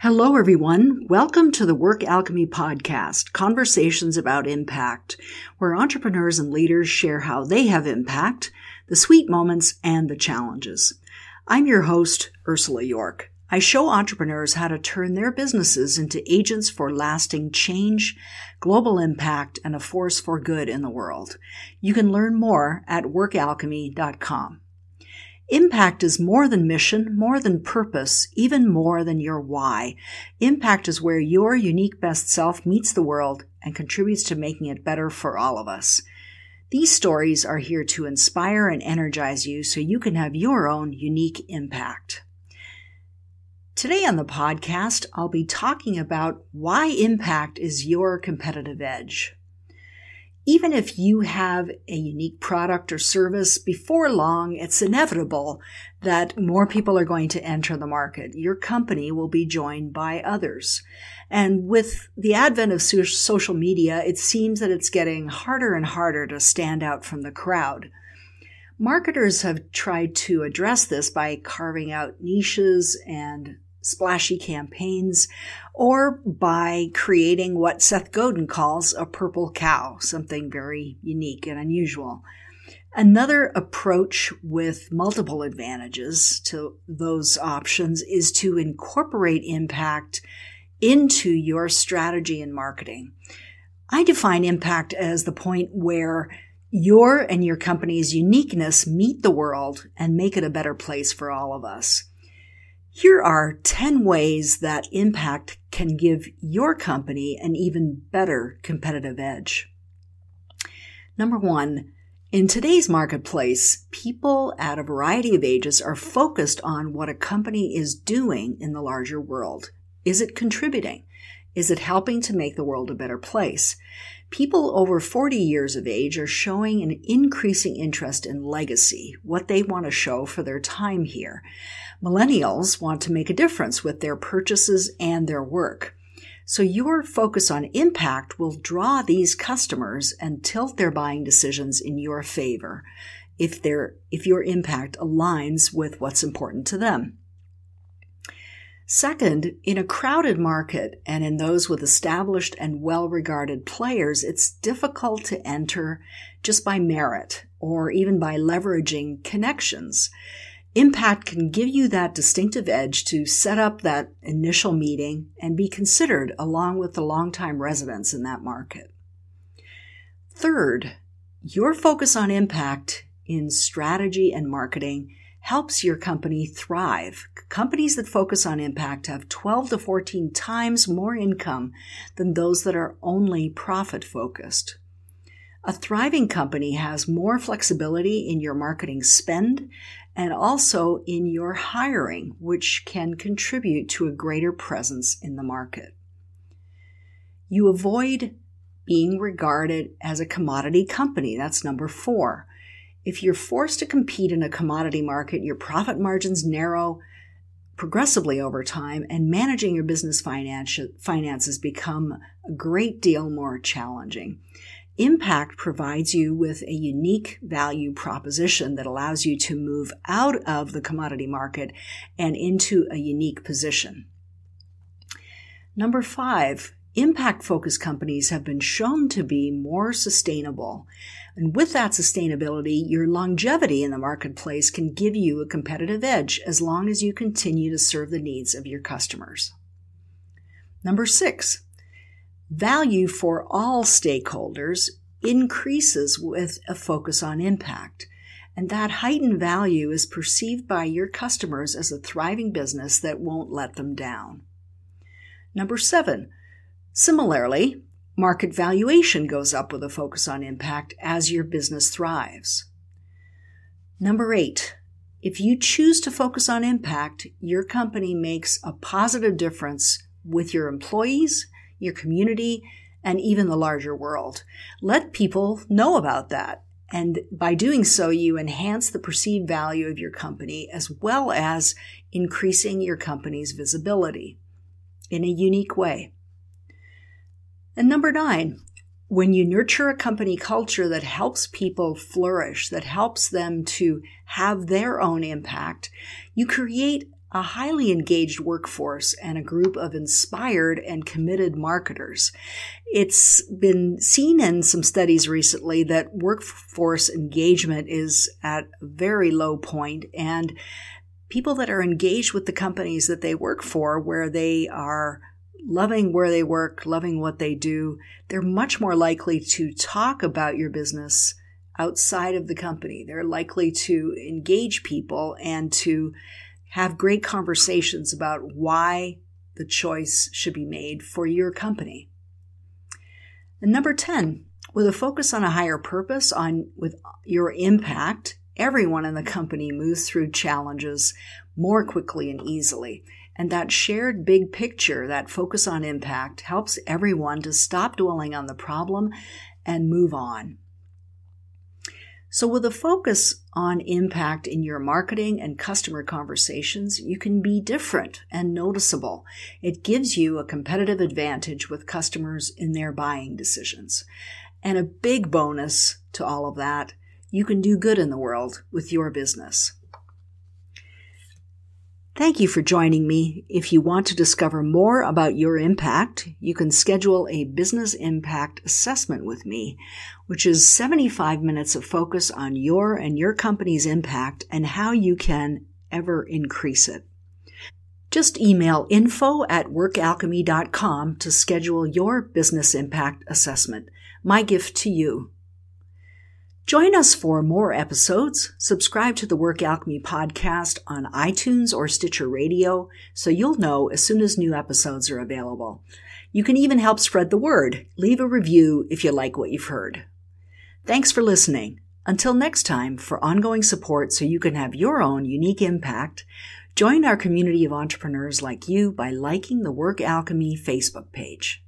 Hello, everyone. Welcome to the Work Alchemy Podcast, conversations about impact, where entrepreneurs and leaders share how they have impact, the sweet moments, and the challenges. I'm your host, Ursula Jorch. I show entrepreneurs how to turn their businesses into agents for lasting change, global impact, and a force for good in the world. You can learn more at workalchemy.com. Impact is more than mission, more than purpose, even more than your why. Impact is where your unique best self meets the world and contributes to making it better for all of us. These stories are here to inspire and energize you so you can have your own unique impact. Today on the podcast, I'll be talking about why impact is your competitive edge even if you have a unique product or service, before long, it's inevitable that more people are going to enter the market. Your company will be joined by others. And with the advent of social media, it seems that it's getting harder and harder to stand out from the crowd. Marketers have tried to address this by carving out niches and splashy campaigns, or by creating what Seth Godin calls a purple cow, something very unique and unusual. Another approach with multiple advantages to those options is to incorporate impact into your strategy and marketing. I define impact as the point where your and your company's uniqueness meet the world and make it a better place for all of us. Here are 10 ways that impact can give your company an even better competitive edge. Number one, in today's marketplace, people at a variety of ages are focused on what a company is doing in the larger world. Is it contributing? Is it helping to make the world a better place? People over 40 years of age are showing an increasing interest in legacy, what they want to show for their time here. Millennials want to make a difference with their purchases and their work. So your focus on impact will draw these customers and tilt their buying decisions in your favor if their if your impact aligns with what's important to them. Second, in a crowded market and in those with established and well-regarded players, it's difficult to enter just by merit or even by leveraging connections. Impact can give you that distinctive edge to set up that initial meeting and be considered along with the longtime residents in that market. Third, your focus on impact in strategy and marketing helps your company thrive. Companies that focus on impact have 12 to 14 times more income than those that are only profit focused. A thriving company has more flexibility in your marketing spend and also in your hiring, which can contribute to a greater presence in the market. You avoid being regarded as a commodity company. That's number four. If you're forced to compete in a commodity market, your profit margins narrow progressively over time, and managing your business finances become a great deal more challenging. Impact provides you with a unique value proposition that allows you to move out of the commodity market and into a unique position. Number five, impact focused companies have been shown to be more sustainable. And with that sustainability, your longevity in the marketplace can give you a competitive edge as long as you continue to serve the needs of your customers. Number six, Value for all stakeholders increases with a focus on impact. And that heightened value is perceived by your customers as a thriving business that won't let them down. Number seven, similarly, market valuation goes up with a focus on impact as your business thrives. Number eight, if you choose to focus on impact, your company makes a positive difference with your employees your community, and even the larger world. Let people know about that. And by doing so, you enhance the perceived value of your company as well as increasing your company's visibility in a unique way. And number nine, when you nurture a company culture that helps people flourish, that helps them to have their own impact, you create a highly engaged workforce and a group of inspired and committed marketers. It's been seen in some studies recently that workforce engagement is at a very low point and people that are engaged with the companies that they work for where they are loving where they work, loving what they do, they're much more likely to talk about your business outside of the company. They're likely to engage people and to have great conversations about why the choice should be made for your company. And number 10, with a focus on a higher purpose on with your impact, everyone in the company moves through challenges more quickly and easily. And that shared big picture, that focus on impact, helps everyone to stop dwelling on the problem and move on. So, with a focus on impact in your marketing and customer conversations, you can be different and noticeable. It gives you a competitive advantage with customers in their buying decisions. And a big bonus to all of that, you can do good in the world with your business. Thank you for joining me. If you want to discover more about your impact, you can schedule a business impact assessment with me, which is 75 minutes of focus on your and your company's impact and how you can ever increase it. Just email info at workalchemy.com to schedule your business impact assessment. My gift to you. Join us for more episodes. Subscribe to the Work Alchemy podcast on iTunes or Stitcher Radio so you'll know as soon as new episodes are available. You can even help spread the word. Leave a review if you like what you've heard. Thanks for listening. Until next time, for ongoing support so you can have your own unique impact, join our community of entrepreneurs like you by liking the Work Alchemy Facebook page.